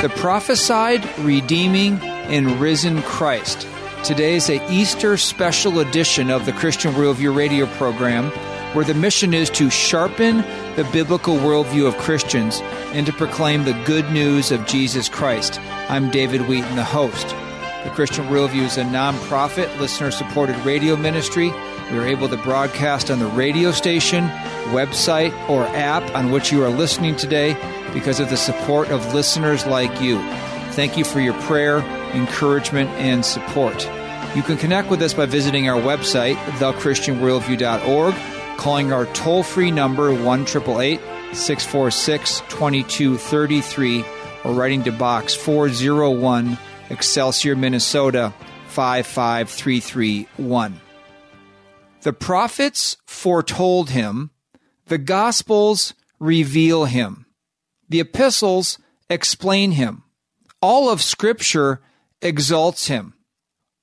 The prophesied, redeeming, and risen Christ. Today is a Easter special edition of the Christian Worldview radio program, where the mission is to sharpen the biblical worldview of Christians and to proclaim the good news of Jesus Christ. I'm David Wheaton, the host. The Christian Worldview is a nonprofit, listener supported radio ministry. We are able to broadcast on the radio station, website, or app on which you are listening today because of the support of listeners like you. Thank you for your prayer, encouragement, and support. You can connect with us by visiting our website, thechristianworldview.org, calling our toll free number 1 646 2233, or writing to Box 401, Excelsior, Minnesota 55331. The prophets foretold him, the Gospels reveal him. The epistles explain him. All of Scripture exalts him.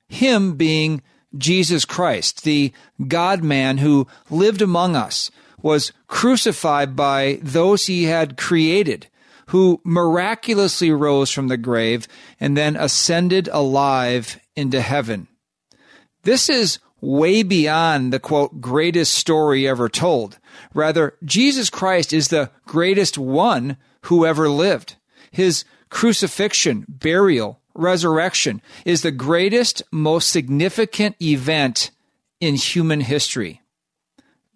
Him being Jesus Christ, the God man who lived among us, was crucified by those he had created, who miraculously rose from the grave and then ascended alive into heaven. This is way beyond the quote, greatest story ever told. Rather, Jesus Christ is the greatest one who ever lived. His crucifixion, burial, resurrection is the greatest, most significant event in human history.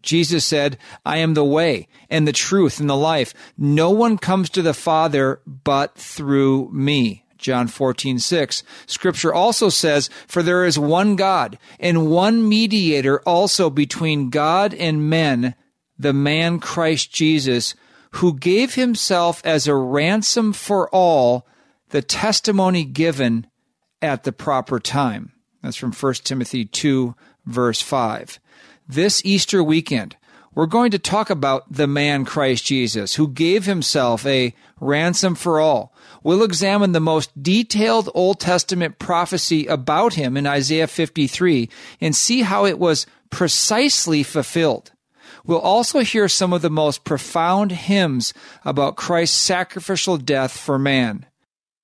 Jesus said, I am the way and the truth and the life. No one comes to the Father but through me. John 14, 6. Scripture also says, For there is one God and one mediator also between God and men, the man Christ Jesus, who gave himself as a ransom for all, the testimony given at the proper time. That's from 1 Timothy 2, verse 5. This Easter weekend, we're going to talk about the man Christ Jesus, who gave himself a ransom for all. We'll examine the most detailed Old Testament prophecy about him in Isaiah 53 and see how it was precisely fulfilled. We'll also hear some of the most profound hymns about Christ's sacrificial death for man.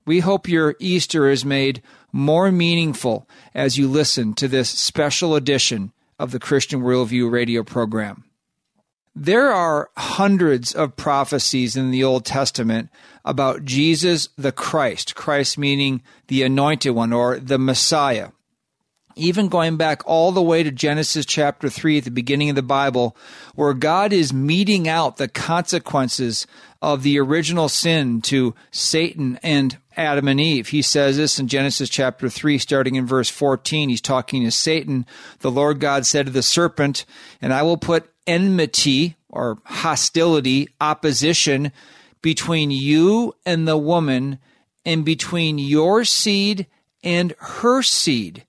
We hope your Easter is made more meaningful as you listen to this special edition of the Christian Worldview radio program. There are hundreds of prophecies in the Old Testament about Jesus the Christ, Christ meaning the anointed one or the Messiah even going back all the way to Genesis chapter 3 at the beginning of the Bible, where God is meting out the consequences of the original sin to Satan and Adam and Eve. He says this in Genesis chapter 3, starting in verse 14. He's talking to Satan. The Lord God said to the serpent, And I will put enmity or hostility, opposition between you and the woman, and between your seed and her seed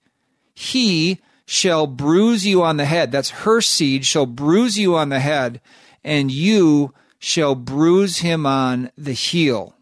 he shall bruise you on the head. That's her seed shall bruise you on the head, and you shall bruise him on the heel.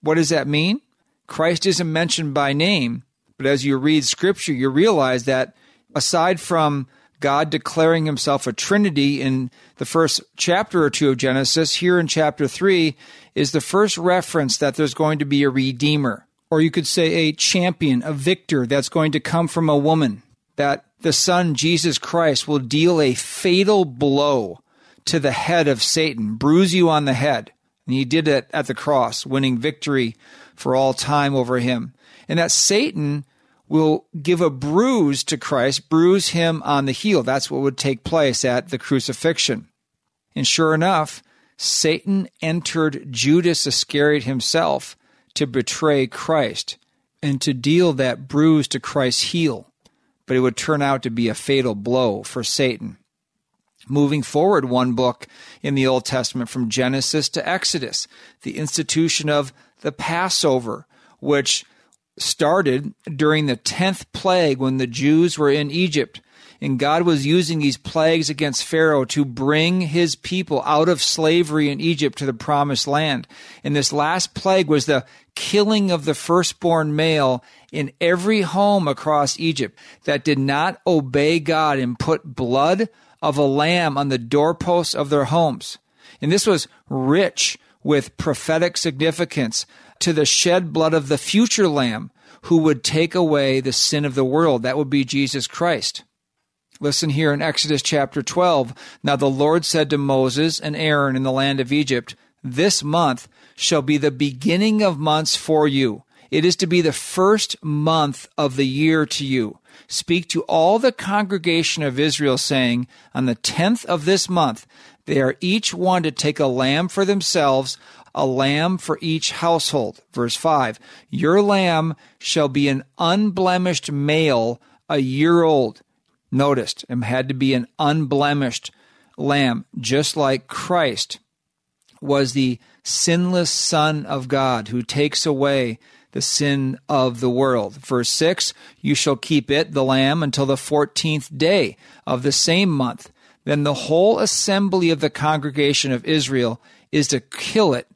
What does that mean? Christ isn't mentioned by name, but as you read scripture, you realize that aside from God declaring himself a Trinity in the first chapter or two of Genesis, here in chapter 3 is the first reference that there's going to be a Redeemer or you could say a champion, a victor that's going to come from a woman, that the Son, Jesus Christ, will deal a fatal blow to the head of Satan, bruise you on the head. And he did it at the cross, winning victory for all time over him. And that Satan will give a bruise to Christ, bruise him on the heel. That's what would take place at the crucifixion. And sure enough, Satan entered Judas Iscariot himself to betray Christ and to deal that bruise to Christ's heel. but it would turn out to be a fatal blow for Satan. Moving forward one book in the Old Testament from Genesis to Exodus, the institution of the Passover, which started during the 10th plague when the Jews were in Egypt. And God was using these plagues against Pharaoh to bring his people out of slavery in Egypt to the promised land. And this last plague was the killing of the firstborn male in every home across Egypt that did not obey God and put blood of a lamb on the doorposts of their homes. And this was rich with prophetic significance to the shed blood of the future lamb who would take away the sin of the world. That would be Jesus Christ. Listen here in Exodus chapter 12. Now the Lord said to Moses and Aaron in the land of Egypt, This month shall be the beginning of months for you. It is to be the first month of the year to you. Speak to all the congregation of Israel, saying, On the tenth of this month, they are each one to take a lamb for themselves, a lamb for each household. Verse 5 Your lamb shall be an unblemished male, a year old. Noticed, it had to be an unblemished lamb, just like Christ was the sinless Son of God who takes away the sin of the world. Verse 6 You shall keep it, the lamb, until the fourteenth day of the same month. Then the whole assembly of the congregation of Israel is to kill it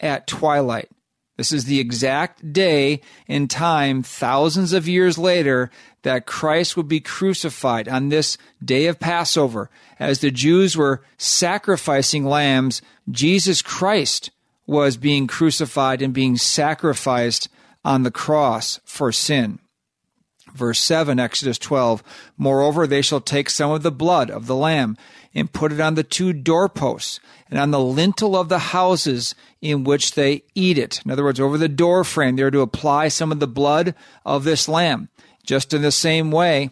at twilight. This is the exact day and time, thousands of years later, that Christ would be crucified on this day of Passover. As the Jews were sacrificing lambs, Jesus Christ was being crucified and being sacrificed on the cross for sin. Verse 7, Exodus 12. Moreover, they shall take some of the blood of the lamb and put it on the two doorposts and on the lintel of the houses in which they eat it. In other words, over the door frame, they're to apply some of the blood of this lamb. Just in the same way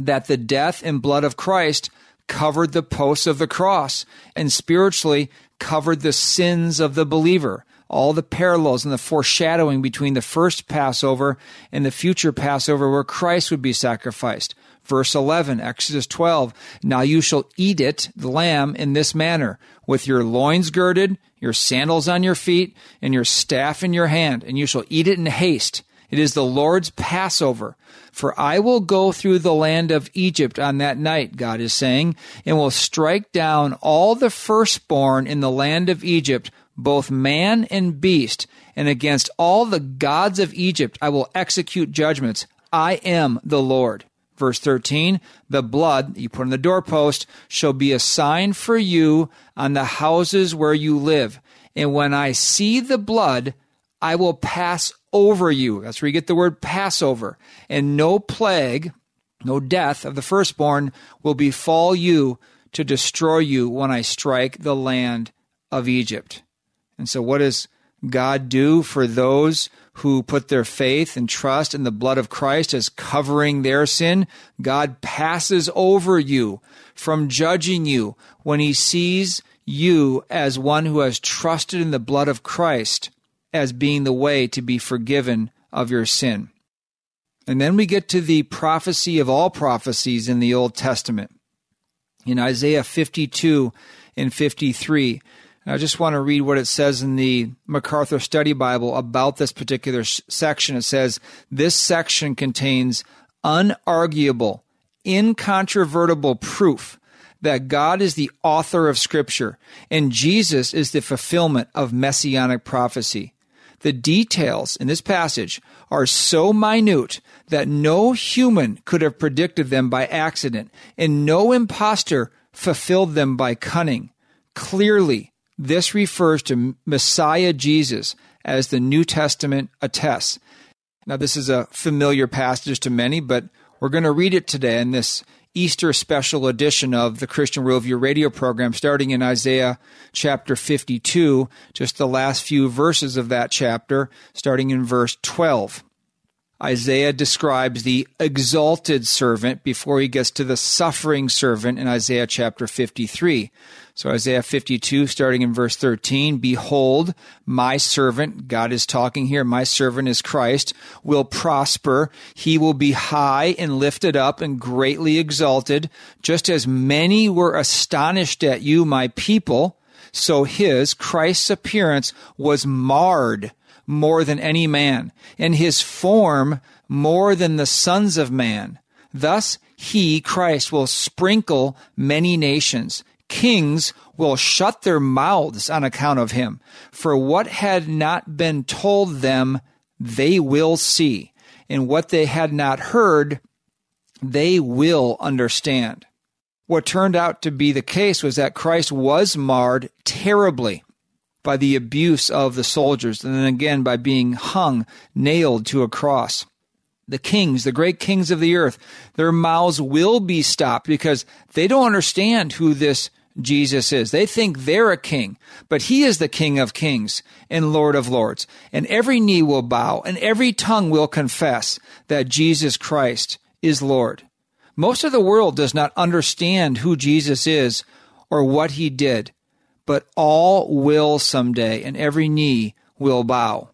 that the death and blood of Christ covered the posts of the cross and spiritually covered the sins of the believer all the parallels and the foreshadowing between the first Passover and the future Passover where Christ would be sacrificed. Verse 11, Exodus 12. Now you shall eat it, the lamb, in this manner, with your loins girded, your sandals on your feet, and your staff in your hand, and you shall eat it in haste. It is the Lord's Passover. For I will go through the land of Egypt on that night, God is saying, and will strike down all the firstborn in the land of Egypt, both man and beast, and against all the gods of Egypt I will execute judgments. I am the Lord. Verse 13, the blood you put on the doorpost shall be a sign for you on the houses where you live. And when I see the blood, I will pass over you. That's where you get the word Passover. And no plague, no death of the firstborn will befall you to destroy you when I strike the land of Egypt. And so, what does God do for those who put their faith and trust in the blood of Christ as covering their sin? God passes over you from judging you when he sees you as one who has trusted in the blood of Christ as being the way to be forgiven of your sin. And then we get to the prophecy of all prophecies in the Old Testament. In Isaiah 52 and 53, I just want to read what it says in the MacArthur Study Bible about this particular section. It says, This section contains unarguable, incontrovertible proof that God is the author of Scripture and Jesus is the fulfillment of messianic prophecy. The details in this passage are so minute that no human could have predicted them by accident, and no impostor fulfilled them by cunning. Clearly, this refers to Messiah Jesus as the New Testament attests. Now, this is a familiar passage to many, but we're going to read it today in this Easter special edition of the Christian Worldview radio program, starting in Isaiah chapter 52, just the last few verses of that chapter, starting in verse 12. Isaiah describes the exalted servant before he gets to the suffering servant in Isaiah chapter 53. So Isaiah 52, starting in verse 13, Behold, my servant, God is talking here, my servant is Christ, will prosper. He will be high and lifted up and greatly exalted, just as many were astonished at you, my people. So his, Christ's appearance was marred more than any man, and his form more than the sons of man. Thus he, Christ, will sprinkle many nations. Kings will shut their mouths on account of him. For what had not been told them, they will see. And what they had not heard, they will understand. What turned out to be the case was that Christ was marred terribly by the abuse of the soldiers, and then again by being hung, nailed to a cross. The kings, the great kings of the earth, their mouths will be stopped because they don't understand who this Jesus is. They think they're a king, but he is the king of kings and lord of lords. And every knee will bow and every tongue will confess that Jesus Christ is Lord. Most of the world does not understand who Jesus is or what he did but all will someday, and every knee will bow.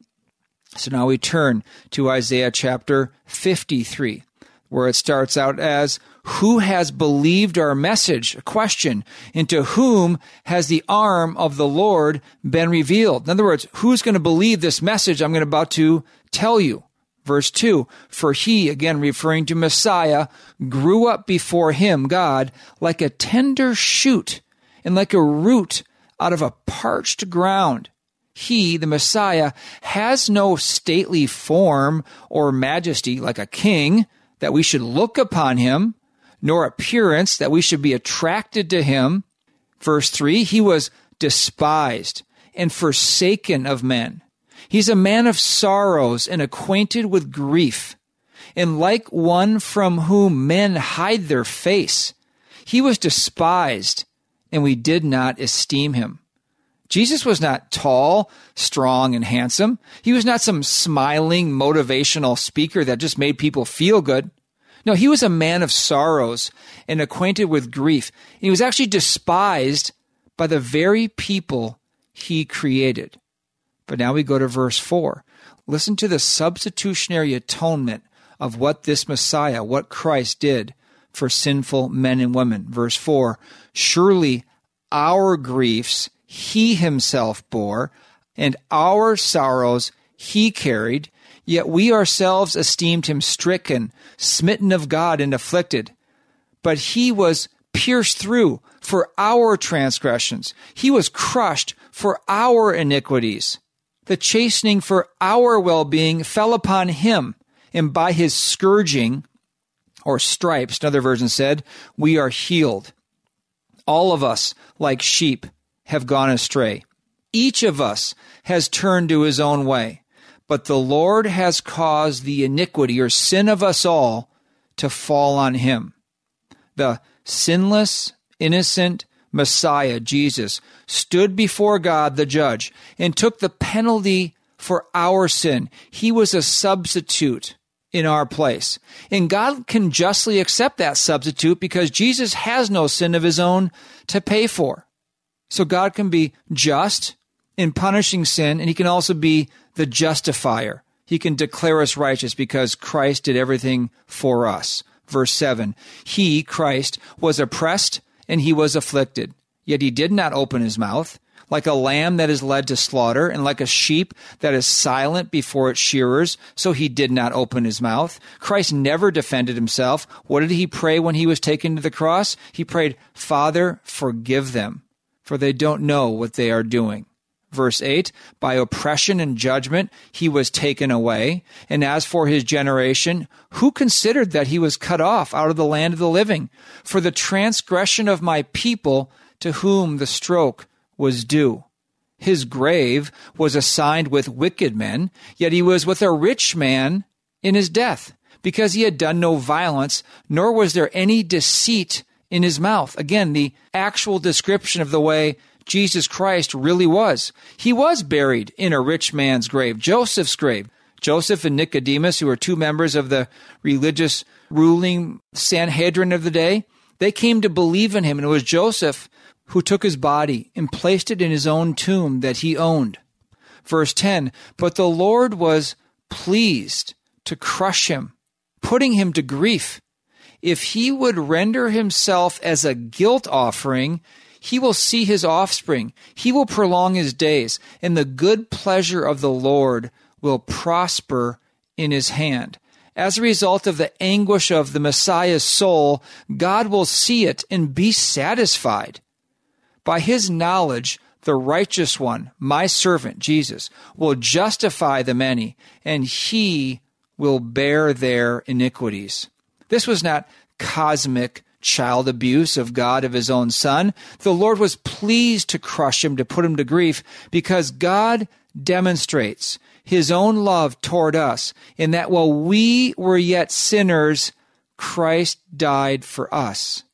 So now we turn to Isaiah chapter 53, where it starts out as, Who has believed our message? A question. Into whom has the arm of the Lord been revealed? In other words, who's going to believe this message I'm going about to tell you? Verse 2 For he, again referring to Messiah, grew up before him, God, like a tender shoot and like a root out of a parched ground. He, the Messiah, has no stately form or majesty like a king that we should look upon him, nor appearance that we should be attracted to him. Verse 3 He was despised and forsaken of men. He's a man of sorrows and acquainted with grief, and like one from whom men hide their face. He was despised and we did not esteem him. Jesus was not tall, strong, and handsome. He was not some smiling, motivational speaker that just made people feel good. No, he was a man of sorrows and acquainted with grief. And He was actually despised by the very people he created. But now we go to verse 4. Listen to the substitutionary atonement of what this Messiah, what Christ did for sinful men and women. Verse 4 Surely our griefs he himself bore, and our sorrows he carried, yet we ourselves esteemed him stricken, smitten of God, and afflicted. But he was pierced through for our transgressions, he was crushed for our iniquities. The chastening for our well being fell upon him, and by his scourging, or stripes, another version said, we are healed. All of us, like sheep, have gone astray. Each of us has turned to his own way, but the Lord has caused the iniquity or sin of us all to fall on him. The sinless, innocent Messiah, Jesus, stood before God the judge and took the penalty for our sin. He was a substitute in our place. And God can justly accept that substitute because Jesus has no sin of his own to pay for. So God can be just in punishing sin, and he can also be the justifier. He can declare us righteous because Christ did everything for us. Verse 7 He, Christ, was oppressed and he was afflicted, yet he did not open his mouth like a lamb that is led to slaughter, and like a sheep that is silent before its shearers, so he did not open his mouth. Christ never defended himself. What did he pray when he was taken to the cross? He prayed, Father, forgive them, for they don't know what they are doing. Verse 8, by oppression and judgment he was taken away. And as for his generation, who considered that he was cut off out of the land of the living? For the transgression of my people, to whom the stroke was due. His grave was assigned with wicked men, yet he was with a rich man in his death, because he had done no violence, nor was there any deceit in his mouth. Again, the actual description of the way Jesus Christ really was. He was buried in a rich man's grave, Joseph's grave. Joseph and Nicodemus, who were two members of the religious ruling Sanhedrin of the day, they came to believe in him. And it was Joseph who took his body and placed it in his own tomb that he owned. Verse 10 But the Lord was pleased to crush him, putting him to grief. If he would render himself as a guilt offering, he will see his offspring. He will prolong his days, and the good pleasure of the Lord will prosper in his hand. As a result of the anguish of the Messiah's soul, God will see it and be satisfied. By his knowledge, the righteous one, my servant Jesus, will justify the many, and he will bear their iniquities. This was not cosmic child abuse of God of his own son. The Lord was pleased to crush him, to put him to grief, because God demonstrates his own love toward us in that while we were yet sinners, Christ died for us.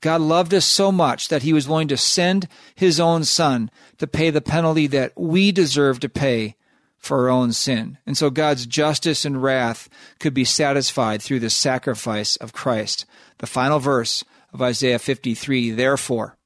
God loved us so much that he was willing to send his own son to pay the penalty that we deserve to pay for our own sin. And so God's justice and wrath could be satisfied through the sacrifice of Christ. The final verse of Isaiah 53 Therefore,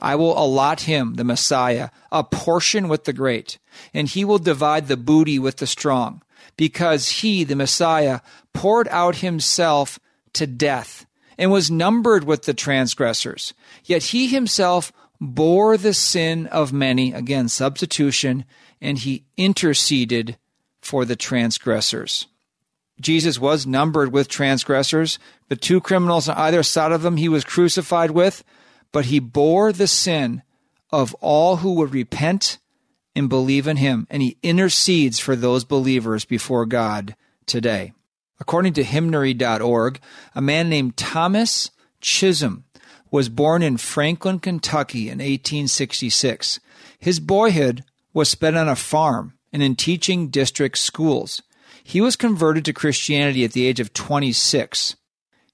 I will allot him, the Messiah, a portion with the great, and he will divide the booty with the strong, because he, the Messiah, poured out himself to death and was numbered with the transgressors. Yet he himself bore the sin of many, again, substitution, and he interceded for the transgressors. Jesus was numbered with transgressors, the two criminals on either side of him he was crucified with, but he bore the sin of all who would repent and believe in him, and he intercedes for those believers before God today. According to hymnary.org, a man named Thomas Chisholm was born in Franklin, Kentucky in 1866. His boyhood was spent on a farm and in teaching district schools. He was converted to Christianity at the age of 26.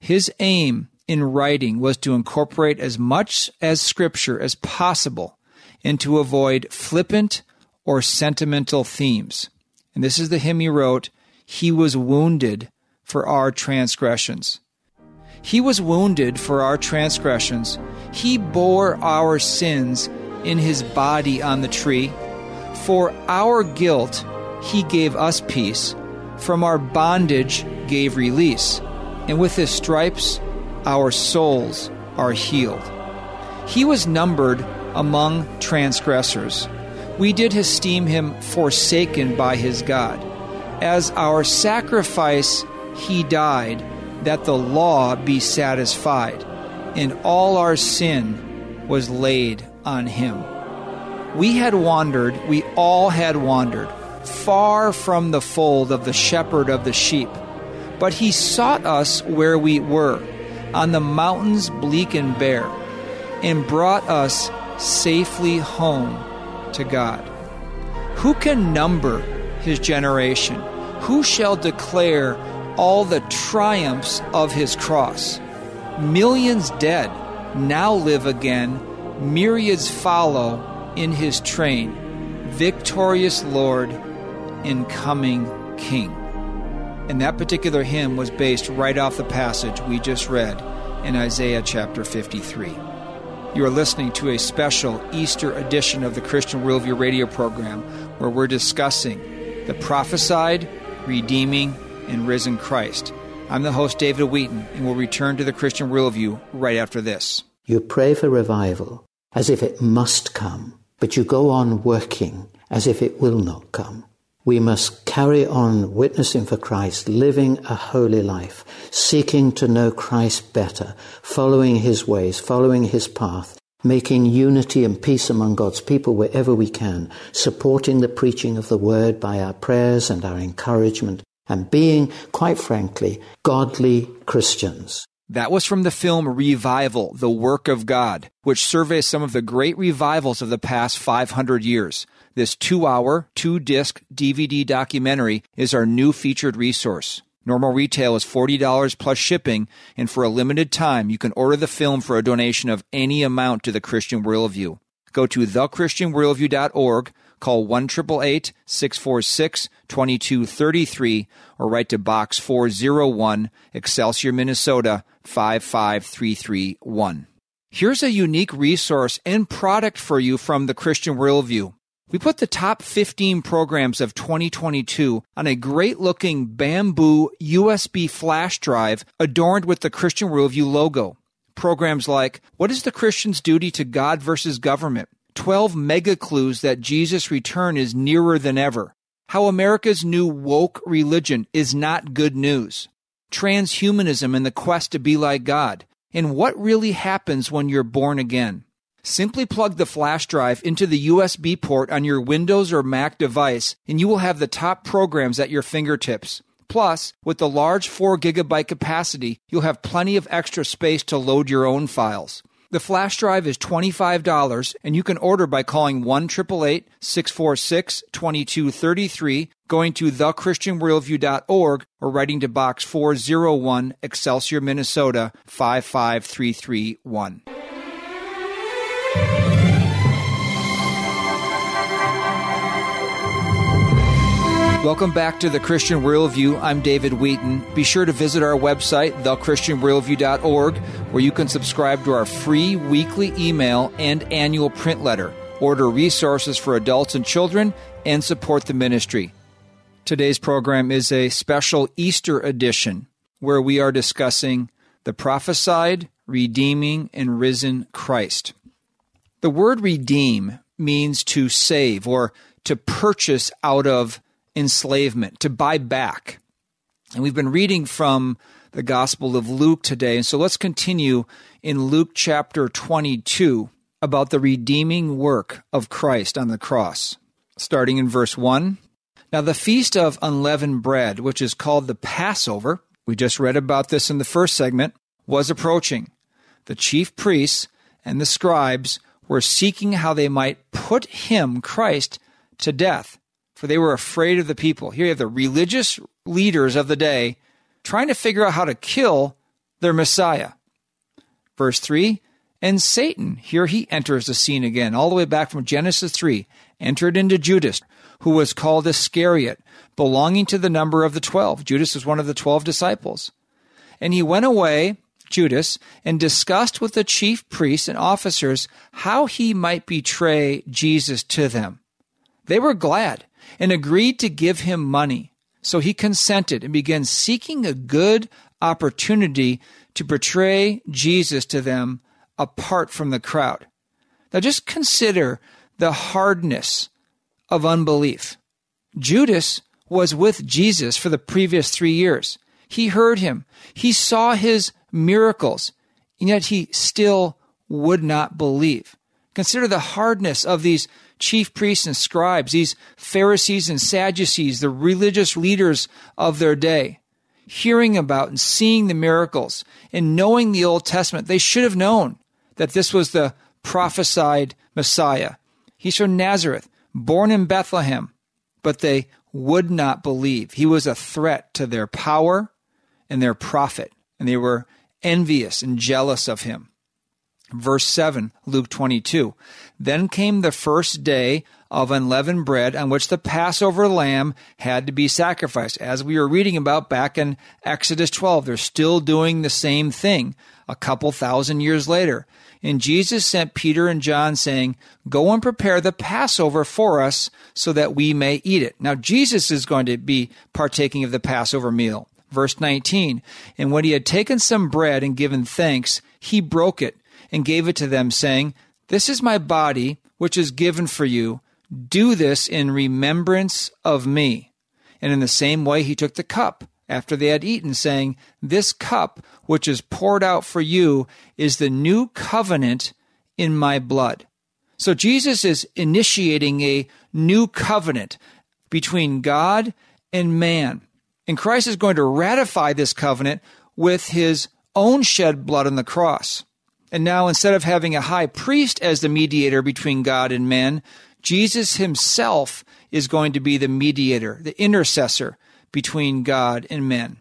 His aim in writing was to incorporate as much as scripture as possible and to avoid flippant or sentimental themes. And this is the hymn he wrote He was wounded for our transgressions. He was wounded for our transgressions. He bore our sins in his body on the tree. For our guilt, he gave us peace. From our bondage, gave release. And with his stripes, our souls are healed. He was numbered among transgressors. We did esteem him forsaken by his God. As our sacrifice, he died that the law be satisfied, and all our sin was laid on him. We had wandered, we all had wandered, far from the fold of the shepherd of the sheep. But he sought us where we were, on the mountains bleak and bare, and brought us safely home to God. Who can number his generation? Who shall declare all the triumphs of his cross. Millions dead now live again, myriads follow in his train. Victorious Lord in coming King. And that particular hymn was based right off the passage we just read in Isaiah chapter 53. You are listening to a special Easter edition of the Christian Worldview radio program where we're discussing the prophesied, redeeming, and risen Christ. I'm the host, David Wheaton, and we'll return to the Christian Worldview right after this. You pray for revival as if it must come, but you go on working as if it will not come. We must carry on witnessing for Christ, living a holy life, seeking to know Christ better, following his ways, following his path, making unity and peace among God's people wherever we can, supporting the preaching of the word by our prayers and our encouragement, and being, quite frankly, godly Christians. That was from the film Revival, The Work of God, which surveys some of the great revivals of the past 500 years. This two hour, two disc DVD documentary is our new featured resource. Normal retail is $40 plus shipping, and for a limited time, you can order the film for a donation of any amount to the Christian Worldview. Go to thechristianworldview.org Call 1 646 2233 or write to Box 401, Excelsior, Minnesota 55331. Here's a unique resource and product for you from the Christian Worldview. We put the top 15 programs of 2022 on a great looking bamboo USB flash drive adorned with the Christian Worldview logo. Programs like What is the Christian's Duty to God versus Government? 12 mega clues that Jesus' return is nearer than ever. How America's new woke religion is not good news. Transhumanism and the quest to be like God. And what really happens when you're born again. Simply plug the flash drive into the USB port on your Windows or Mac device, and you will have the top programs at your fingertips. Plus, with the large 4 gigabyte capacity, you'll have plenty of extra space to load your own files. The flash drive is $25 and you can order by calling 1 646 2233, going to thechristianworldview.org or writing to Box 401, Excelsior, Minnesota 55331. Welcome back to the Christian Worldview. I'm David Wheaton. Be sure to visit our website, thechristianworldview.org, where you can subscribe to our free weekly email and annual print letter, order resources for adults and children, and support the ministry. Today's program is a special Easter edition where we are discussing the prophesied, redeeming, and risen Christ. The word redeem means to save or to purchase out of enslavement, to buy back. And we've been reading from the Gospel of Luke today. And so let's continue in Luke chapter 22 about the redeeming work of Christ on the cross, starting in verse 1. Now, the feast of unleavened bread, which is called the Passover, we just read about this in the first segment, was approaching. The chief priests and the scribes were seeking how they might put him, Christ, to death for they were afraid of the people. Here you have the religious leaders of the day trying to figure out how to kill their Messiah. Verse 3 And Satan, here he enters the scene again, all the way back from Genesis 3, entered into Judas, who was called Iscariot, belonging to the number of the twelve. Judas was one of the twelve disciples. And he went away, Judas, and discussed with the chief priests and officers how he might betray Jesus to them. They were glad and agreed to give him money. So he consented and began seeking a good opportunity to betray Jesus to them apart from the crowd. Now just consider the hardness of unbelief. Judas was with Jesus for the previous three years. He heard him. He saw his miracles, and yet he still would not believe. Consider the hardness of these chief priests and scribes, these Pharisees and Sadducees, the religious leaders of their day, hearing about and seeing the miracles and knowing the Old Testament, they should have known that this was the prophesied Messiah. He's from Nazareth, born in Bethlehem, but they would not believe. He was a threat to their power and their profit, and they were envious and jealous of him. Verse 7, Luke 22. Then came the first day of unleavened bread on which the Passover lamb had to be sacrificed. As we were reading about back in Exodus 12, they're still doing the same thing a couple thousand years later. And Jesus sent Peter and John saying, Go and prepare the Passover for us so that we may eat it. Now, Jesus is going to be partaking of the Passover meal. Verse 19, and when he had taken some bread and given thanks, he broke it and gave it to them, saying, This is my body, which is given for you. Do this in remembrance of me. And in the same way, he took the cup after they had eaten, saying, This cup, which is poured out for you, is the new covenant in my blood. So Jesus is initiating a new covenant between God and man. And Christ is going to ratify this covenant with his own shed blood on the cross. And now, instead of having a high priest as the mediator between God and men, Jesus himself is going to be the mediator, the intercessor between God and men.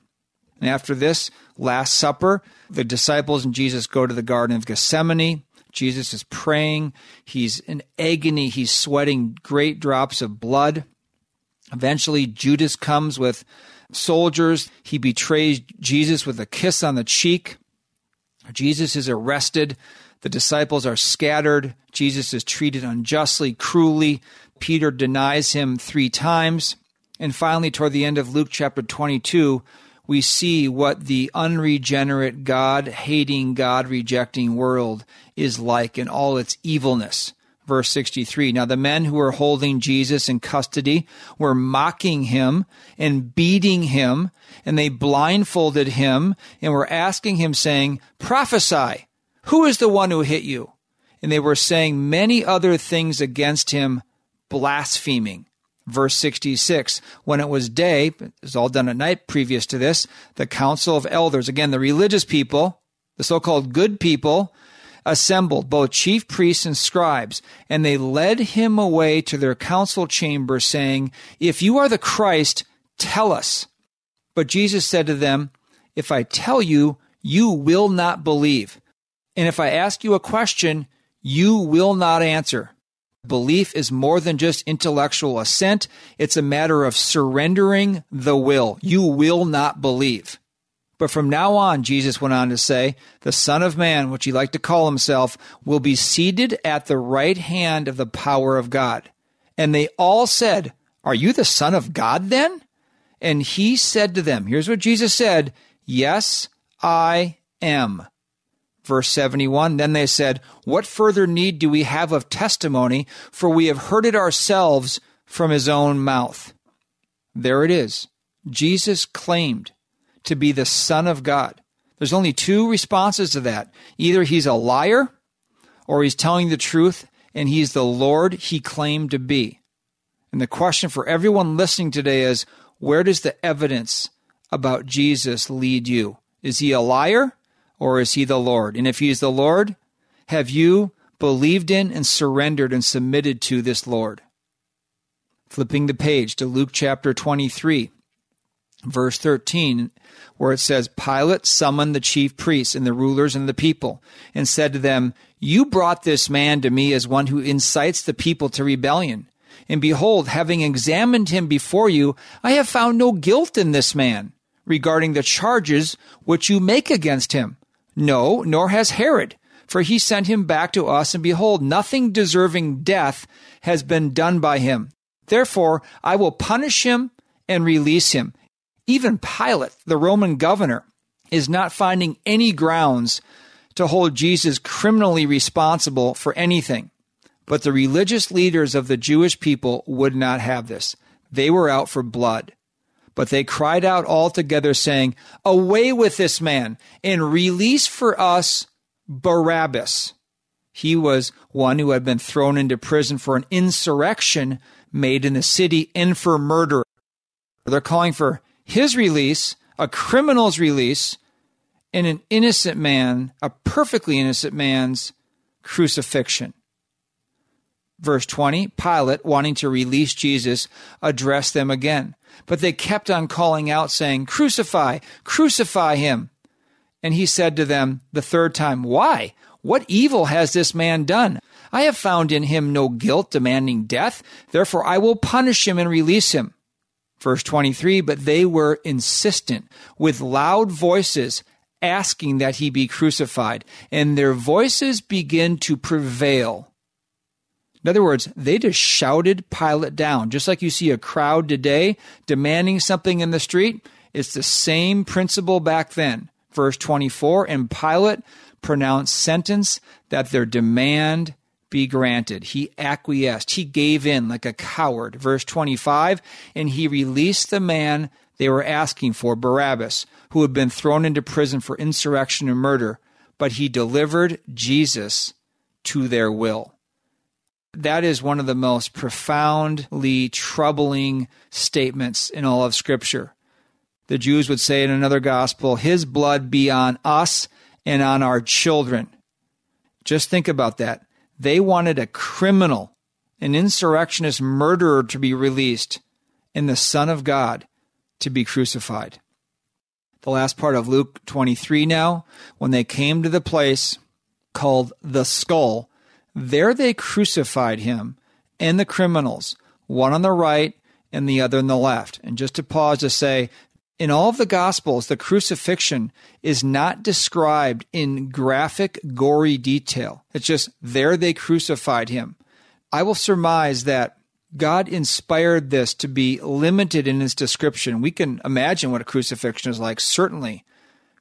And after this Last Supper, the disciples and Jesus go to the Garden of Gethsemane Jesus is praying. He's in agony. He's sweating great drops of blood. Eventually, Judas comes with soldiers. He betrays Jesus with a kiss on the cheek. Jesus is arrested. The disciples are scattered. Jesus is treated unjustly, cruelly. Peter denies him three times. And finally, toward the end of Luke chapter 22, we see what the unregenerate, God hating, God rejecting world is like in all its evilness. Verse 63. Now the men who were holding Jesus in custody were mocking him and beating him, and they blindfolded him and were asking him, saying, Prophesy, who is the one who hit you? And they were saying many other things against him, blaspheming. Verse 66 When it was day, it was all done at night previous to this, the council of elders, again, the religious people, the so called good people, assembled, both chief priests and scribes, and they led him away to their council chamber, saying, If you are the Christ, tell us. But Jesus said to them, If I tell you, you will not believe. And if I ask you a question, you will not answer. Belief is more than just intellectual assent. It's a matter of surrendering the will. You will not believe. But from now on, Jesus went on to say, the Son of Man, which he liked to call himself, will be seated at the right hand of the power of God. And they all said, Are you the Son of God then? And he said to them, Here's what Jesus said, Yes, I am. Verse 71 Then they said, What further need do we have of testimony? For we have heard it ourselves from his own mouth. There it is. Jesus claimed to be the Son of God. There's only two responses to that. Either he's a liar or he's telling the truth and he's the Lord he claimed to be. And the question for everyone listening today is where does the evidence about Jesus lead you? Is he a liar or is he the Lord? And if he is the Lord, have you believed in and surrendered and submitted to this Lord? Flipping the page to Luke chapter 23, verse 13, where it says, Pilate summoned the chief priests and the rulers and the people and said to them, You brought this man to me as one who incites the people to rebellion. And behold, having examined him before you, I have found no guilt in this man regarding the charges which you make against him. No, nor has Herod, for he sent him back to us, and behold, nothing deserving death has been done by him. Therefore, I will punish him and release him. Even Pilate, the Roman governor, is not finding any grounds to hold Jesus criminally responsible for anything. But the religious leaders of the Jewish people would not have this. They were out for blood. But they cried out all together, saying, Away with this man, and release for us Barabbas. He was one who had been thrown into prison for an insurrection made in the city and for murder. They're calling for his release, a criminal's release, and an innocent man, a perfectly innocent man's crucifixion. Verse 20 Pilate, wanting to release Jesus, addressed them again. But they kept on calling out, saying, Crucify, crucify him. And he said to them the third time, Why? What evil has this man done? I have found in him no guilt demanding death. Therefore I will punish him and release him. Verse 23 But they were insistent with loud voices, asking that he be crucified. And their voices begin to prevail in other words, they just shouted Pilate down. Just like you see a crowd today demanding something in the street, it's the same principle back then. Verse 24, and Pilate pronounced sentence that their demand be granted. He acquiesced. He gave in like a coward. Verse 25, and he released the man they were asking for, Barabbas, who had been thrown into prison for insurrection and murder, but he delivered Jesus to their will. That is one of the most profoundly troubling statements in all of Scripture. The Jews would say in another gospel, His blood be on us and on our children. Just think about that. They wanted a criminal, an insurrectionist murderer to be released, and the Son of God to be crucified. The last part of Luke 23 now, when they came to the place called the skull. There they crucified him and the criminals, one on the right and the other on the left. And just to pause to say, in all of the Gospels, the crucifixion is not described in graphic, gory detail. It's just there they crucified him. I will surmise that God inspired this to be limited in its description. We can imagine what a crucifixion is like, certainly,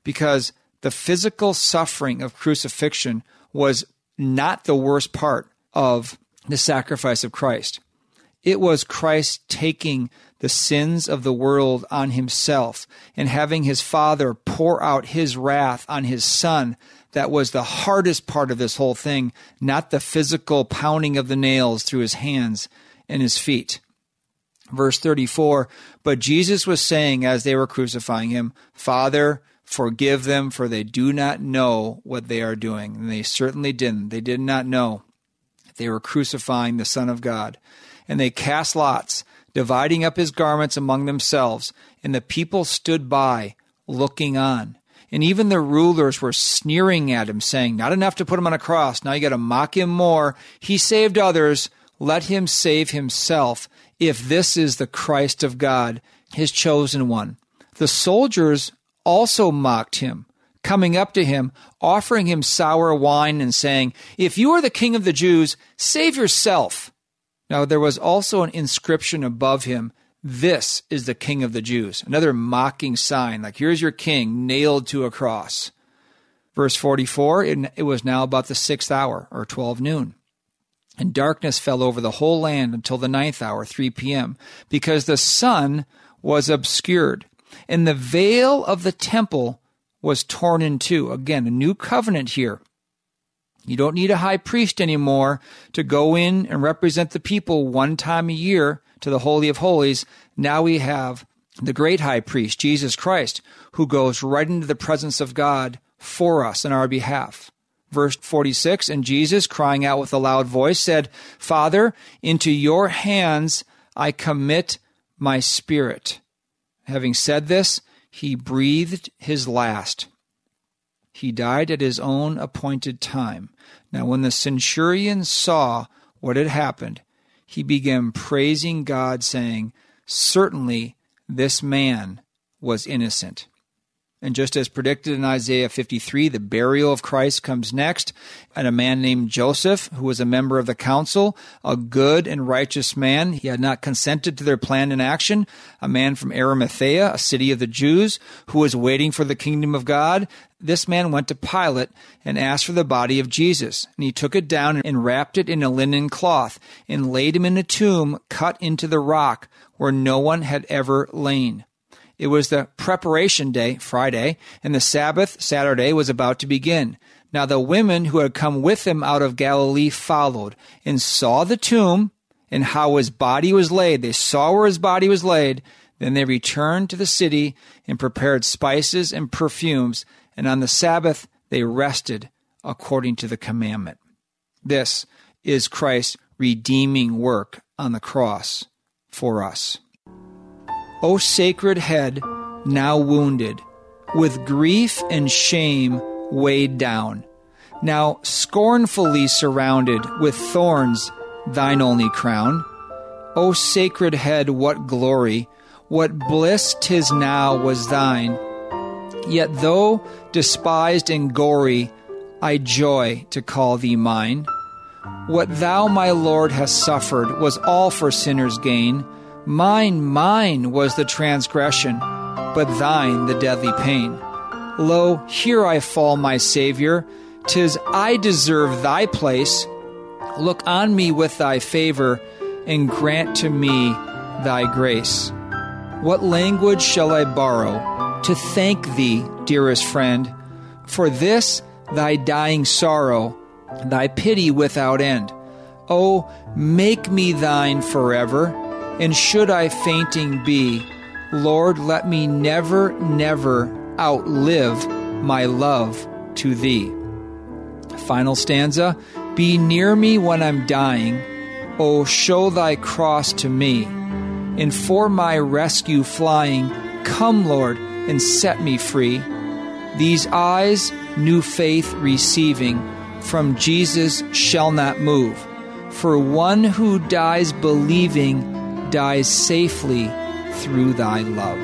because the physical suffering of crucifixion was not the worst part of the sacrifice of Christ. It was Christ taking the sins of the world on himself and having his Father pour out his wrath on his Son. That was the hardest part of this whole thing, not the physical pounding of the nails through his hands and his feet. Verse 34 But Jesus was saying as they were crucifying him, Father, forgive them, for they do not know what they are doing. And they certainly didn't. They did not know. They were crucifying the Son of God. And they cast lots dividing up his garments among themselves, and the people stood by, looking on. And even the rulers were sneering at him, saying, Not enough to put him on a cross. Now you got to mock him more. He saved others. Let him save himself, if this is the Christ of God, his chosen one. The soldiers also mocked him, coming up to him, offering him sour wine, and saying, If you are the king of the Jews, save yourself. Now there was also an inscription above him This is the King of the Jews. Another mocking sign, like here's your king nailed to a cross. Verse 44 it, was now about the sixth hour, or 12 noon. And darkness fell over the whole land until the ninth hour, 3 p.m., because the sun was obscured. And the veil of the temple was torn in two. Again, a new covenant here. You don't need a high priest anymore to go in and represent the people one time a year to the Holy of Holies. Now we have the great high priest, Jesus Christ, who goes right into the presence of God for us in our behalf. Verse 46 And Jesus, crying out with a loud voice, said, Father, into your hands I commit my spirit. Having said this, he breathed his last. He died at his own appointed time. Now, when the centurion saw what had happened, he began praising God, saying, Certainly this man was innocent. And just as predicted in Isaiah 53, the burial of Christ comes next. And a man named Joseph, who was a member of the council, a good and righteous man, he had not consented to their plan and action. A man from Arimathea, a city of the Jews, who was waiting for the kingdom of God. This man went to Pilate and asked for the body of Jesus. And he took it down and wrapped it in a linen cloth and laid him in a tomb cut into the rock where no one had ever lain. It was the preparation day, Friday, and the Sabbath, Saturday, was about to begin. Now the women who had come with him out of Galilee followed and saw the tomb and how his body was laid. They saw where his body was laid. Then they returned to the city and prepared spices and perfumes. And on the Sabbath, they rested according to the commandment. This is Christ's redeeming work on the cross for us. O sacred head, now wounded, with grief and shame weighed down, now scornfully surrounded with thorns, thine only crown. O sacred head, what glory, what bliss tis now was thine. Yet though despised and gory, I joy to call thee mine. What thou, my Lord, hast suffered was all for sinners' gain Mine, mine was the transgression, but thine the deadly pain. Lo, here I fall, my Savior. Tis I deserve thy place. Look on me with thy favor, and grant to me thy grace. What language shall I borrow to thank thee, dearest friend, for this thy dying sorrow, thy pity without end? Oh, make me thine forever and should I fainting be, Lord, let me never, never outlive my love to thee. Final stanza Be near me when I'm dying, O show thy cross to me. And for my rescue flying, come, Lord, and set me free. These eyes, new faith receiving, from Jesus shall not move. For one who dies believing dies safely through thy love.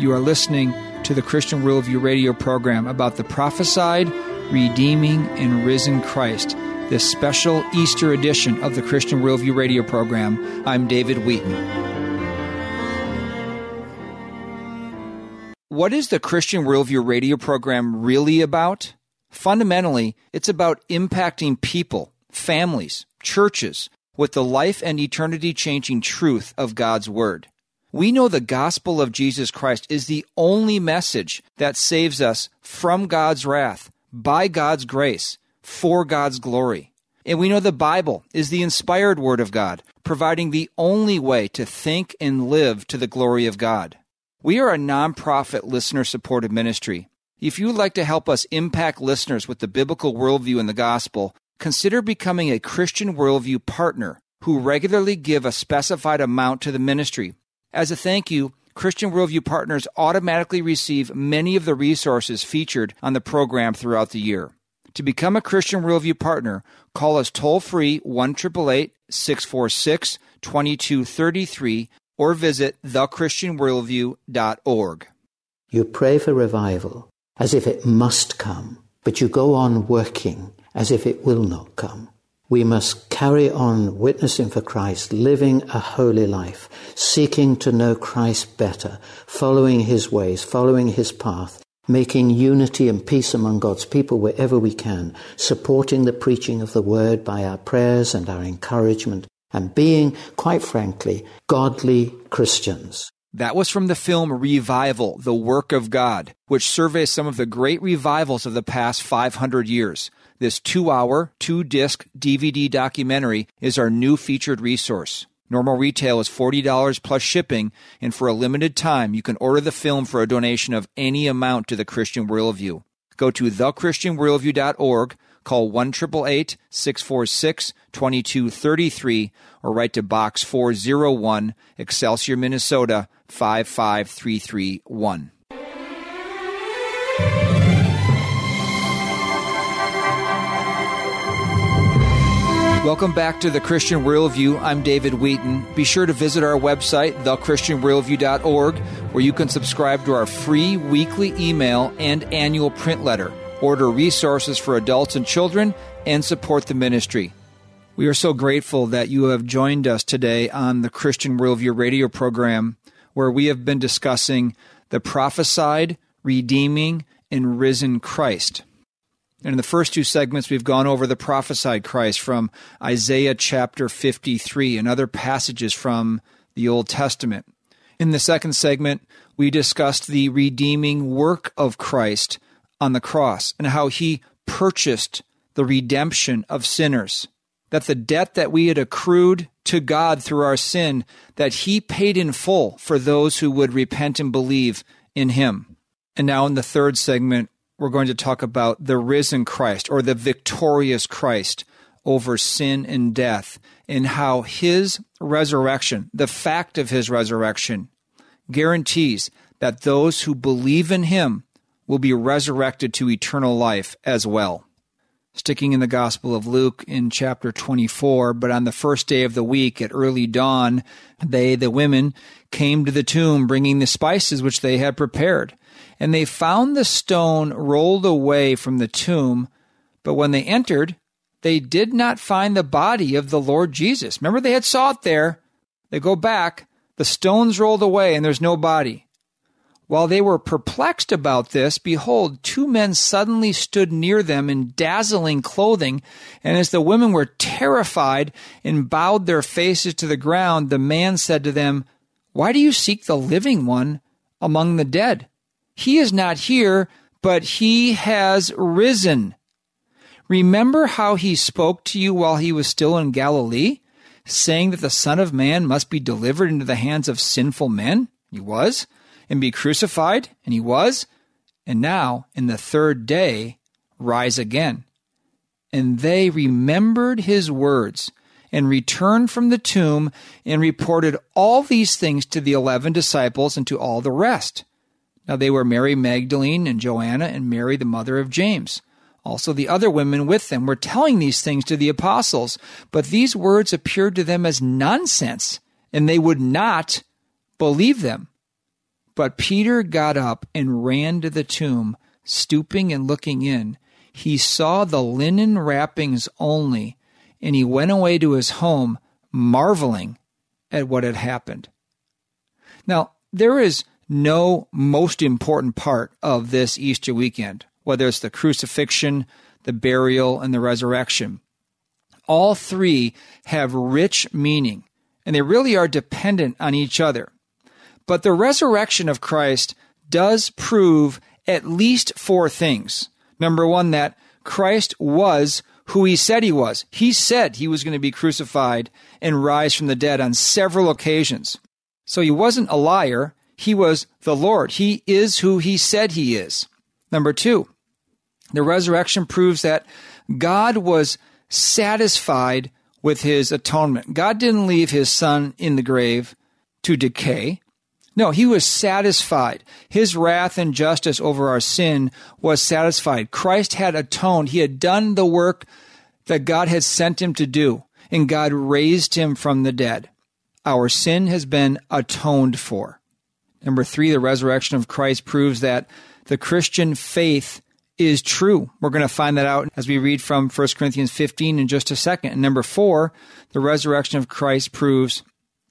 You are listening to the Christian Worldview radio program about the prophesied, redeeming, and risen Christ. This special Easter edition of the Christian Worldview radio program. I'm David Wheaton. What is the Christian Worldview radio program really about? Fundamentally, it's about impacting people, families, churches with the life and eternity changing truth of God's Word. We know the gospel of Jesus Christ is the only message that saves us from God's wrath, by God's grace, for God's glory. And we know the Bible is the inspired Word of God, providing the only way to think and live to the glory of God. We are a nonprofit listener supported ministry. If you would like to help us impact listeners with the biblical worldview and the gospel, consider becoming a Christian Worldview partner who regularly give a specified amount to the ministry as a thank you, Christian Worldview partners automatically receive many of the resources featured on the program throughout the year. To become a Christian Worldview partner, call us toll free 1 646 2233 or visit thechristianworldview.org. You pray for revival as if it must come, but you go on working as if it will not come. We must carry on witnessing for Christ, living a holy life, seeking to know Christ better, following his ways, following his path, making unity and peace among God's people wherever we can, supporting the preaching of the word by our prayers and our encouragement, and being, quite frankly, godly Christians. That was from the film Revival, The Work of God, which surveys some of the great revivals of the past 500 years. This two hour, two disc DVD documentary is our new featured resource. Normal retail is $40 plus shipping, and for a limited time, you can order the film for a donation of any amount to the Christian Worldview. Go to thechristianworldview.org, call 1 646 2233, or write to Box 401, Excelsior, Minnesota 55331. Welcome back to the Christian Worldview. I'm David Wheaton. Be sure to visit our website, thechristianworldview.org, where you can subscribe to our free weekly email and annual print letter, order resources for adults and children, and support the ministry. We are so grateful that you have joined us today on the Christian Worldview radio program, where we have been discussing the prophesied, redeeming, and risen Christ. In the first two segments, we've gone over the prophesied Christ from Isaiah chapter 53 and other passages from the Old Testament. In the second segment, we discussed the redeeming work of Christ on the cross and how he purchased the redemption of sinners. That the debt that we had accrued to God through our sin, that he paid in full for those who would repent and believe in him. And now in the third segment, we're going to talk about the risen Christ or the victorious Christ over sin and death and how his resurrection, the fact of his resurrection, guarantees that those who believe in him will be resurrected to eternal life as well. Sticking in the Gospel of Luke in chapter 24, but on the first day of the week at early dawn, they, the women, came to the tomb bringing the spices which they had prepared. And they found the stone rolled away from the tomb, but when they entered, they did not find the body of the Lord Jesus. Remember, they had saw it there. They go back, the stone's rolled away, and there's no body. While they were perplexed about this, behold, two men suddenly stood near them in dazzling clothing, and as the women were terrified and bowed their faces to the ground, the man said to them, Why do you seek the living one among the dead? He is not here, but he has risen. Remember how he spoke to you while he was still in Galilee, saying that the Son of Man must be delivered into the hands of sinful men? He was. And be crucified? And he was. And now, in the third day, rise again. And they remembered his words and returned from the tomb and reported all these things to the eleven disciples and to all the rest. Now they were Mary Magdalene and Joanna and Mary the mother of James. Also, the other women with them were telling these things to the apostles, but these words appeared to them as nonsense, and they would not believe them. But Peter got up and ran to the tomb, stooping and looking in. He saw the linen wrappings only, and he went away to his home, marveling at what had happened. Now, there is no most important part of this Easter weekend, whether it's the crucifixion, the burial, and the resurrection. All three have rich meaning, and they really are dependent on each other. But the resurrection of Christ does prove at least four things. Number one, that Christ was who he said he was. He said he was going to be crucified and rise from the dead on several occasions. So he wasn't a liar. He was the Lord. He is who he said he is. Number two, the resurrection proves that God was satisfied with his atonement. God didn't leave his son in the grave to decay. No, he was satisfied. His wrath and justice over our sin was satisfied. Christ had atoned. He had done the work that God had sent him to do, and God raised him from the dead. Our sin has been atoned for. Number three, the resurrection of Christ proves that the Christian faith is true. We're going to find that out as we read from 1 Corinthians 15 in just a second. And number four, the resurrection of Christ proves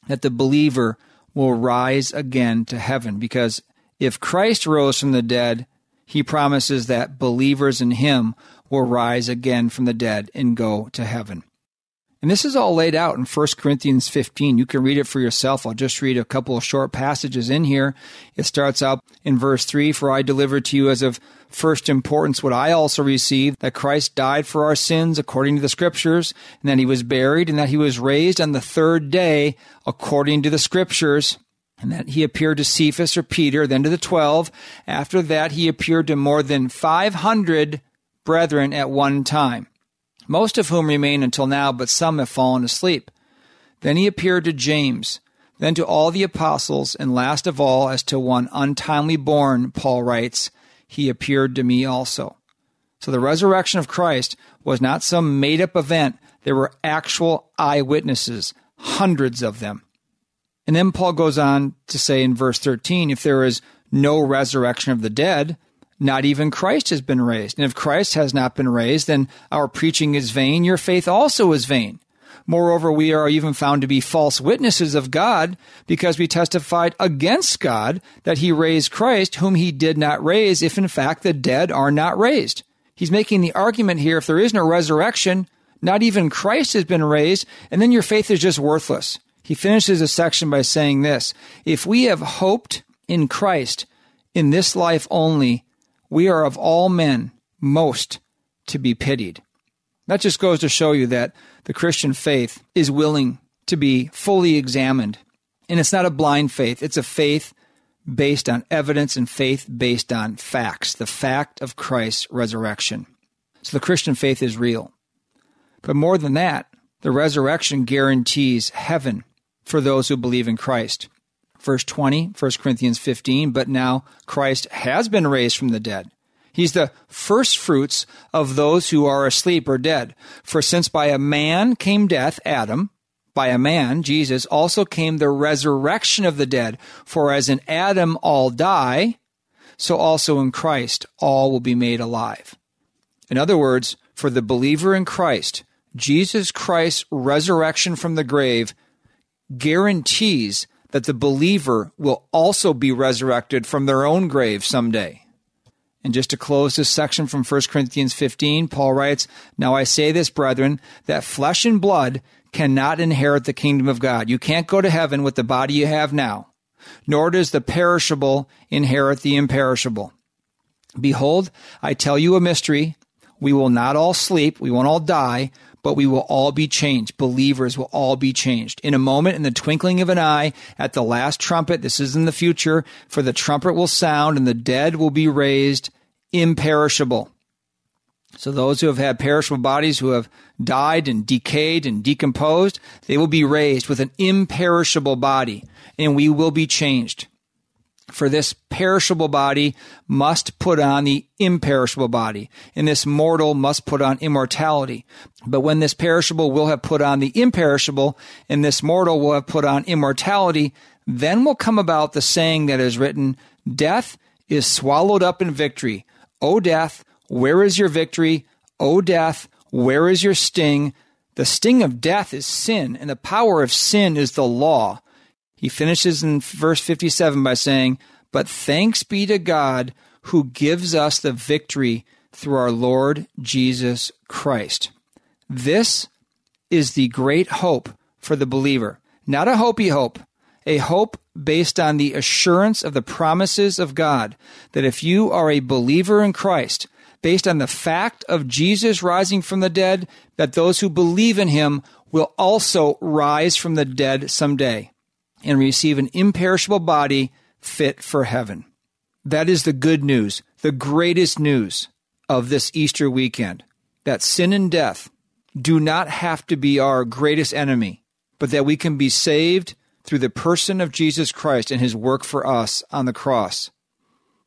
that the believer will rise again to heaven because if Christ rose from the dead, he promises that believers in him will rise again from the dead and go to heaven. And this is all laid out in 1 Corinthians 15. You can read it for yourself. I'll just read a couple of short passages in here. It starts out in verse 3 For I delivered to you as of first importance what I also received that Christ died for our sins according to the Scriptures, and that he was buried, and that he was raised on the third day according to the Scriptures. And that he appeared to Cephas or Peter, then to the twelve. After that, he appeared to more than 500 brethren at one time most of whom remain until now, but some have fallen asleep. Then he appeared to James, then to all the apostles, and last of all, as to one untimely born, Paul writes, he appeared to me also. So the resurrection of Christ was not some made up event. There were actual eyewitnesses, hundreds of them. And then Paul goes on to say in verse 13 if there is no resurrection of the dead, not even Christ has been raised. And if Christ has not been raised, then our preaching is vain. Your faith also is vain. Moreover, we are even found to be false witnesses of God because we testified against God that he raised Christ, whom he did not raise, if in fact the dead are not raised. He's making the argument here if there is no resurrection, not even Christ has been raised, and then your faith is just worthless. He finishes the section by saying this If we have hoped in Christ in this life only, we are of all men most to be pitied. That just goes to show you that the Christian faith is willing to be fully examined. And it's not a blind faith, it's a faith based on evidence and faith based on facts, the fact of Christ's resurrection. So the Christian faith is real. But more than that, the resurrection guarantees heaven for those who believe in Christ. Verse 20, 1 Corinthians 15, but now Christ has been raised from the dead. He's the first fruits of those who are asleep or dead. For since by a man came death, Adam, by a man, Jesus, also came the resurrection of the dead. For as in Adam all die, so also in Christ all will be made alive. In other words, for the believer in Christ, Jesus Christ's resurrection from the grave guarantees that the believer will also be resurrected from their own grave someday. And just to close this section from 1 Corinthians 15, Paul writes, Now I say this, brethren, that flesh and blood cannot inherit the kingdom of God. You can't go to heaven with the body you have now, nor does the perishable inherit the imperishable. Behold, I tell you a mystery. We will not all sleep, we won't all die, but we will all be changed. Believers will all be changed. In a moment, in the twinkling of an eye, at the last trumpet, this is in the future, for the trumpet will sound and the dead will be raised imperishable. So those who have had perishable bodies who have died and decayed and decomposed, they will be raised with an imperishable body and we will be changed. For this perishable body must put on the imperishable body, and this mortal must put on immortality. But when this perishable will have put on the imperishable, and this mortal will have put on immortality, then will come about the saying that is written, Death is swallowed up in victory. O death, where is your victory? O death, where is your sting? The sting of death is sin, and the power of sin is the law. He finishes in verse 57 by saying, But thanks be to God who gives us the victory through our Lord Jesus Christ. This is the great hope for the believer. Not a hopey hope, a hope based on the assurance of the promises of God that if you are a believer in Christ, based on the fact of Jesus rising from the dead, that those who believe in him will also rise from the dead someday and receive an imperishable body fit for heaven. That is the good news, the greatest news of this Easter weekend. That sin and death do not have to be our greatest enemy, but that we can be saved through the person of Jesus Christ and his work for us on the cross.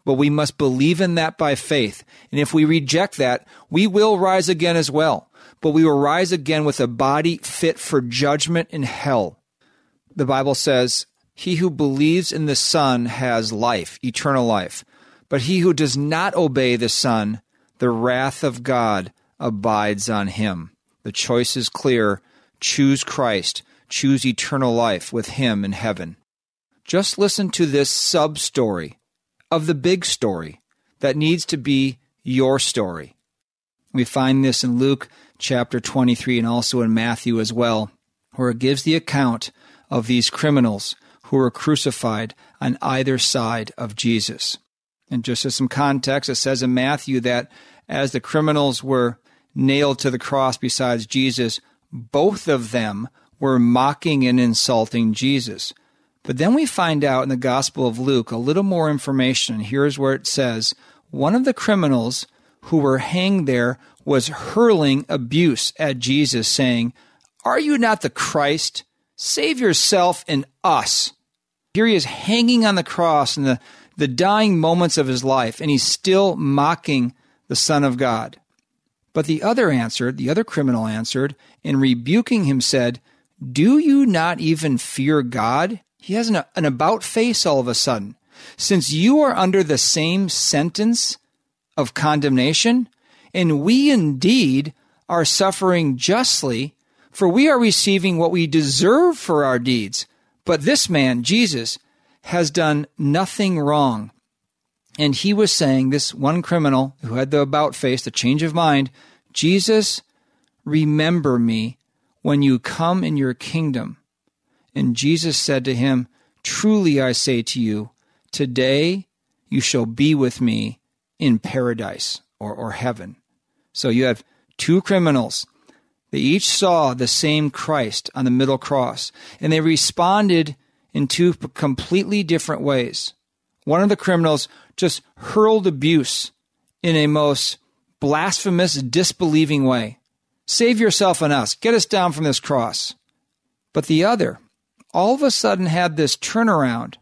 But we must believe in that by faith. And if we reject that, we will rise again as well. But we will rise again with a body fit for judgment in hell the Bible says, He who believes in the Son has life, eternal life. But he who does not obey the Son, the wrath of God abides on him. The choice is clear. Choose Christ. Choose eternal life with him in heaven. Just listen to this sub story of the big story that needs to be your story. We find this in Luke chapter 23 and also in Matthew as well, where it gives the account of these criminals who were crucified on either side of Jesus. And just as some context, it says in Matthew that as the criminals were nailed to the cross besides Jesus, both of them were mocking and insulting Jesus. But then we find out in the Gospel of Luke a little more information. Here's where it says one of the criminals who were hanged there was hurling abuse at Jesus, saying, Are you not the Christ? Save yourself and us. Here he is hanging on the cross in the, the dying moments of his life, and he's still mocking the Son of God. But the other answered, the other criminal answered, and rebuking him said, Do you not even fear God? He has an, an about face all of a sudden. Since you are under the same sentence of condemnation, and we indeed are suffering justly, for we are receiving what we deserve for our deeds. But this man, Jesus, has done nothing wrong. And he was saying, this one criminal who had the about face, the change of mind, Jesus, remember me when you come in your kingdom. And Jesus said to him, Truly I say to you, today you shall be with me in paradise or, or heaven. So you have two criminals they each saw the same Christ on the middle cross, and they responded in two completely different ways. One of the criminals just hurled abuse in a most blasphemous, disbelieving way. Save yourself and us. Get us down from this cross. But the other, all of a sudden, had this turnaround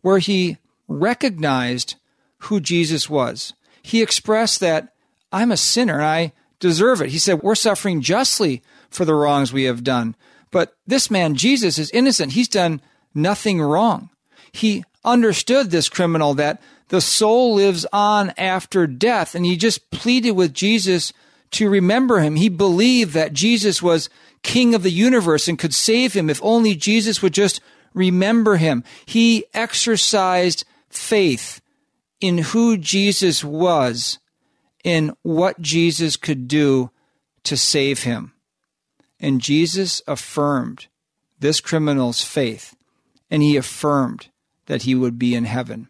where he recognized who Jesus was. He expressed that I'm a sinner and I deserve it. He said, We're suffering justly for the wrongs we have done. But this man, Jesus, is innocent. He's done nothing wrong. He understood this criminal that the soul lives on after death, and he just pleaded with Jesus to remember him. He believed that Jesus was king of the universe and could save him if only Jesus would just remember him. He exercised faith in who Jesus was in what Jesus could do to save him. And Jesus affirmed this criminal's faith, and he affirmed that he would be in heaven.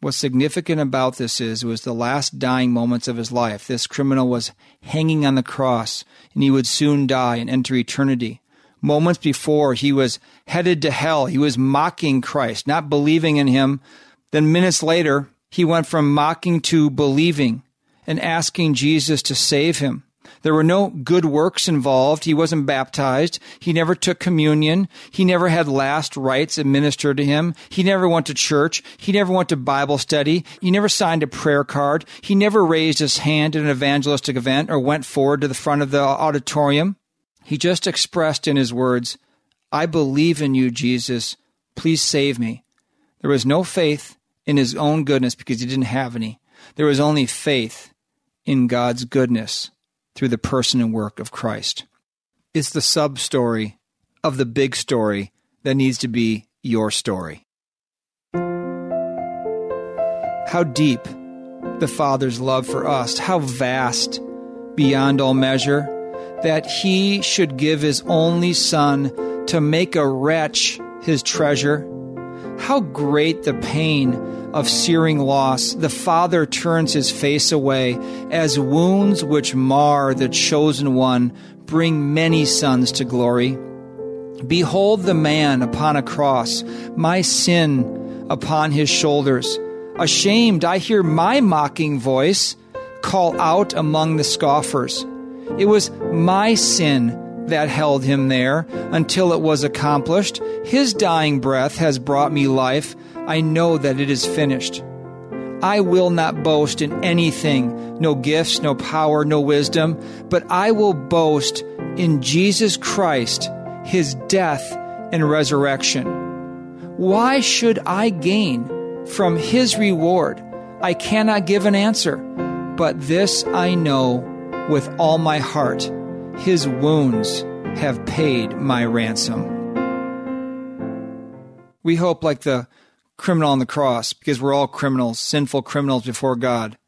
What's significant about this is it was the last dying moments of his life. This criminal was hanging on the cross, and he would soon die and enter eternity. Moments before, he was headed to hell. He was mocking Christ, not believing in him. Then minutes later, he went from mocking to believing and asking Jesus to save him. There were no good works involved. He wasn't baptized. He never took communion. He never had last rites administered to him. He never went to church. He never went to Bible study. He never signed a prayer card. He never raised his hand at an evangelistic event or went forward to the front of the auditorium. He just expressed in his words, I believe in you, Jesus. Please save me. There was no faith in his own goodness because he didn't have any. There was only faith in God's goodness through the person and work of Christ. It's the sub story of the big story that needs to be your story. How deep the Father's love for us, how vast beyond all measure, that He should give His only Son to make a wretch His treasure. How great the pain of searing loss, the Father turns his face away as wounds which mar the chosen one bring many sons to glory. Behold the man upon a cross, my sin upon his shoulders. Ashamed, I hear my mocking voice call out among the scoffers. It was my sin that held him there until it was accomplished. His dying breath has brought me life. I know that it is finished. I will not boast in anything, no gifts, no power, no wisdom, but I will boast in Jesus Christ, his death and resurrection. Why should I gain from his reward? I cannot give an answer, but this I know with all my heart his wounds have paid my ransom. We hope, like the criminal on the cross, because we're all criminals, sinful criminals before God,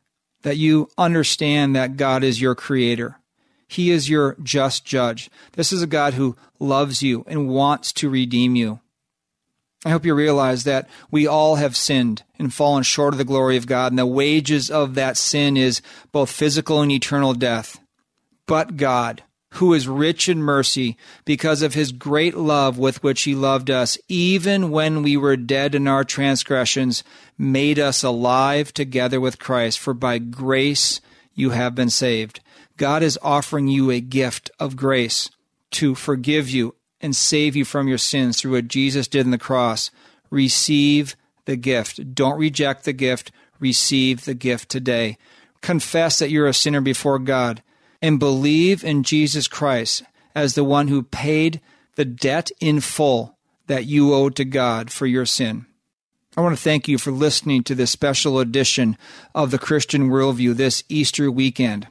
that you understand that God is your creator. He is your just judge. This is a God who loves you and wants to redeem you. I hope you realize that we all have sinned and fallen short of the glory of God, and the wages of that sin is both physical and eternal death. But God, who is rich in mercy because of his great love with which he loved us, even when we were dead in our transgressions, made us alive together with Christ. For by grace you have been saved. God is offering you a gift of grace to forgive you and save you from your sins through what Jesus did in the cross. Receive the gift. Don't reject the gift. Receive the gift today. Confess that you're a sinner before God and believe in Jesus Christ as the one who paid the debt in full that you owed to God for your sin. I want to thank you for listening to this special edition of the Christian Worldview this Easter weekend.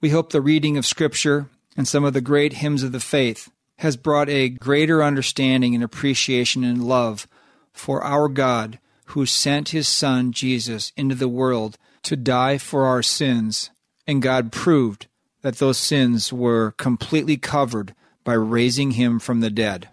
We hope the reading of Scripture and some of the great hymns of the faith has brought a greater understanding and appreciation and love for our God who sent his Son Jesus into the world to die for our sins, and God proved that those sins were completely covered by raising him from the dead.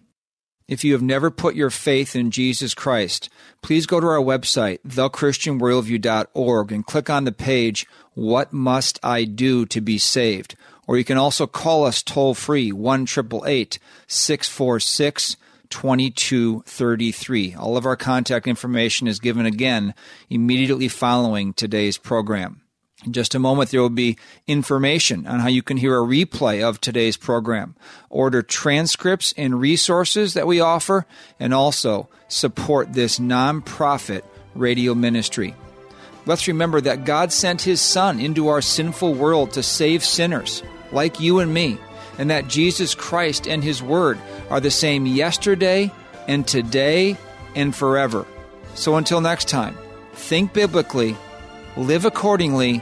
If you have never put your faith in Jesus Christ, please go to our website, thechristianworldview.org, and click on the page, What Must I Do to Be Saved? Or you can also call us toll free, 1 646 2233. All of our contact information is given again immediately following today's program. In just a moment, there will be information on how you can hear a replay of today's program, order transcripts and resources that we offer, and also support this nonprofit radio ministry. Let's remember that God sent His Son into our sinful world to save sinners like you and me, and that Jesus Christ and His Word are the same yesterday and today and forever. So until next time, think biblically, live accordingly,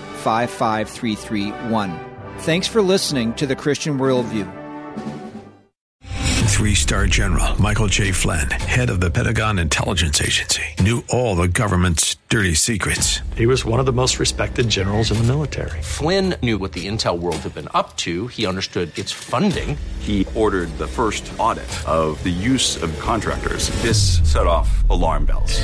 55331. Thanks for listening to the Christian Worldview. Three star general Michael J. Flynn, head of the Pentagon Intelligence Agency, knew all the government's dirty secrets. He was one of the most respected generals in the military. Flynn knew what the intel world had been up to, he understood its funding. He ordered the first audit of the use of contractors. This set off alarm bells.